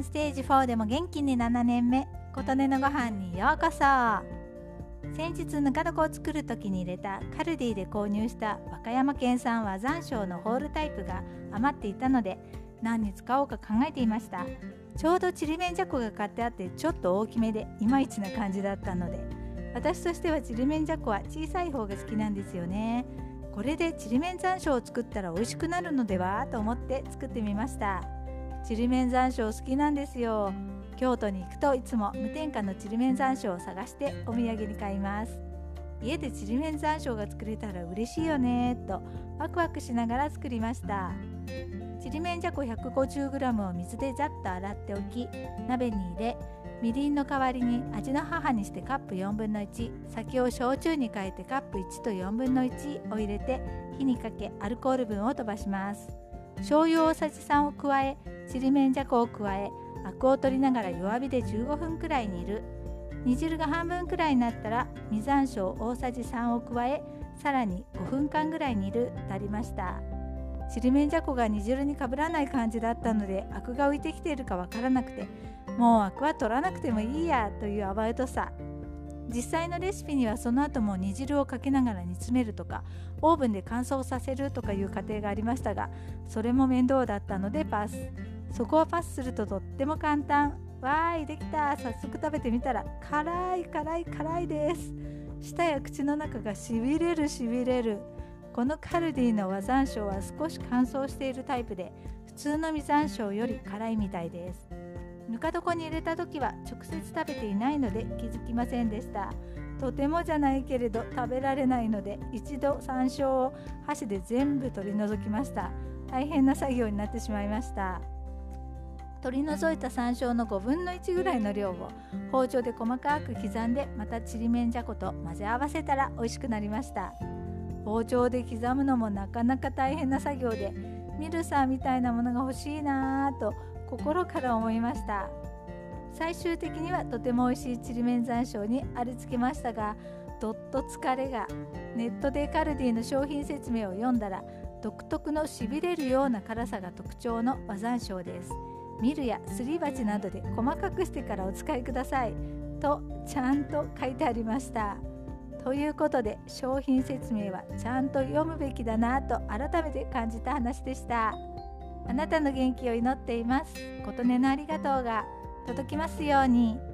んステージ4でも元気に7年目。琴音のご飯にようこそ。先日ぬか床を作る時に入れたカルディで購入した和歌山県産和山椒のホールタイプが余っていたので何に使おうか考えていました。ちょうどちりめんじゃこが買ってあってちょっと大きめでいまいちな感じだったので私としてはちりめんじゃこは小さい方が好きなんですよね。これでちりめん山椒を作ったら美味しくなるのではと思って作ってみました。ちりめん山椒好きなんですよ。京都に行くといつも無添加のちりめん山椒を探してお土産に買います。家でちりめん山椒が作れたら嬉しいよねとワクワクしながら作りました。ちりめんじゃこ 150g を水でざっと洗っておき鍋に入れみりんの代わりに味の母にしてカップ4分の1酒を焼酎に変えてカップ1と4分の1を入れて火にかけアルコール分を飛ばします。醤油大さじ3を加えちりめんじゃこを加えアクを取りながら弱火で15分くらい煮る。煮汁が半分くらいになったら実山椒大さじ3を加えさらに5分間ぐらい煮る。とありました。ちりめんじゃこが煮汁にかぶらない感じだったのでアクが浮いてきているかわからなくてもうアクは取らなくてもいいやというアバウトさ。実際のレシピにはその後も煮汁をかけながら煮詰めるとかオーブンで乾燥させるとかいう過程がありましたがそれも面倒だったのでパス。そこをパスするととっても簡単。わーいできた。早速食べてみたら辛い辛い辛いです。舌や口の中がしびれるしびれる。このカルディの和山椒は少し乾燥しているタイプで普通の実山椒より辛いみたいです。ぬか床に入れた時は直接食べていないので気づきませんでした。とてもじゃないけれど食べられないので一度山椒を箸で全部取り除きました。大変な作業になってしまいました。取り除いた山椒の5分の1ぐらいの量を包丁で細かく刻んでまたちりめんじゃこと混ぜ合わせたら美味しくなりました。包丁で刻むのもなかなか大変な作業でミルサーみたいなものが欲しいなぁと心から思いました。最終的にはとても美味しいちりめん山椒にありつけましたがどっと疲れがネットでカルディの商品説明を読んだら独特のしびれるような辛さが特徴の和山椒です。ミルやすり鉢などで細かくしてからお使いください。とちゃんと書いてありました。ということで商品説明はちゃんと読むべきだなと改めて感じた話でした。あなたの元気を祈っています琴音のありがとうが届きますように。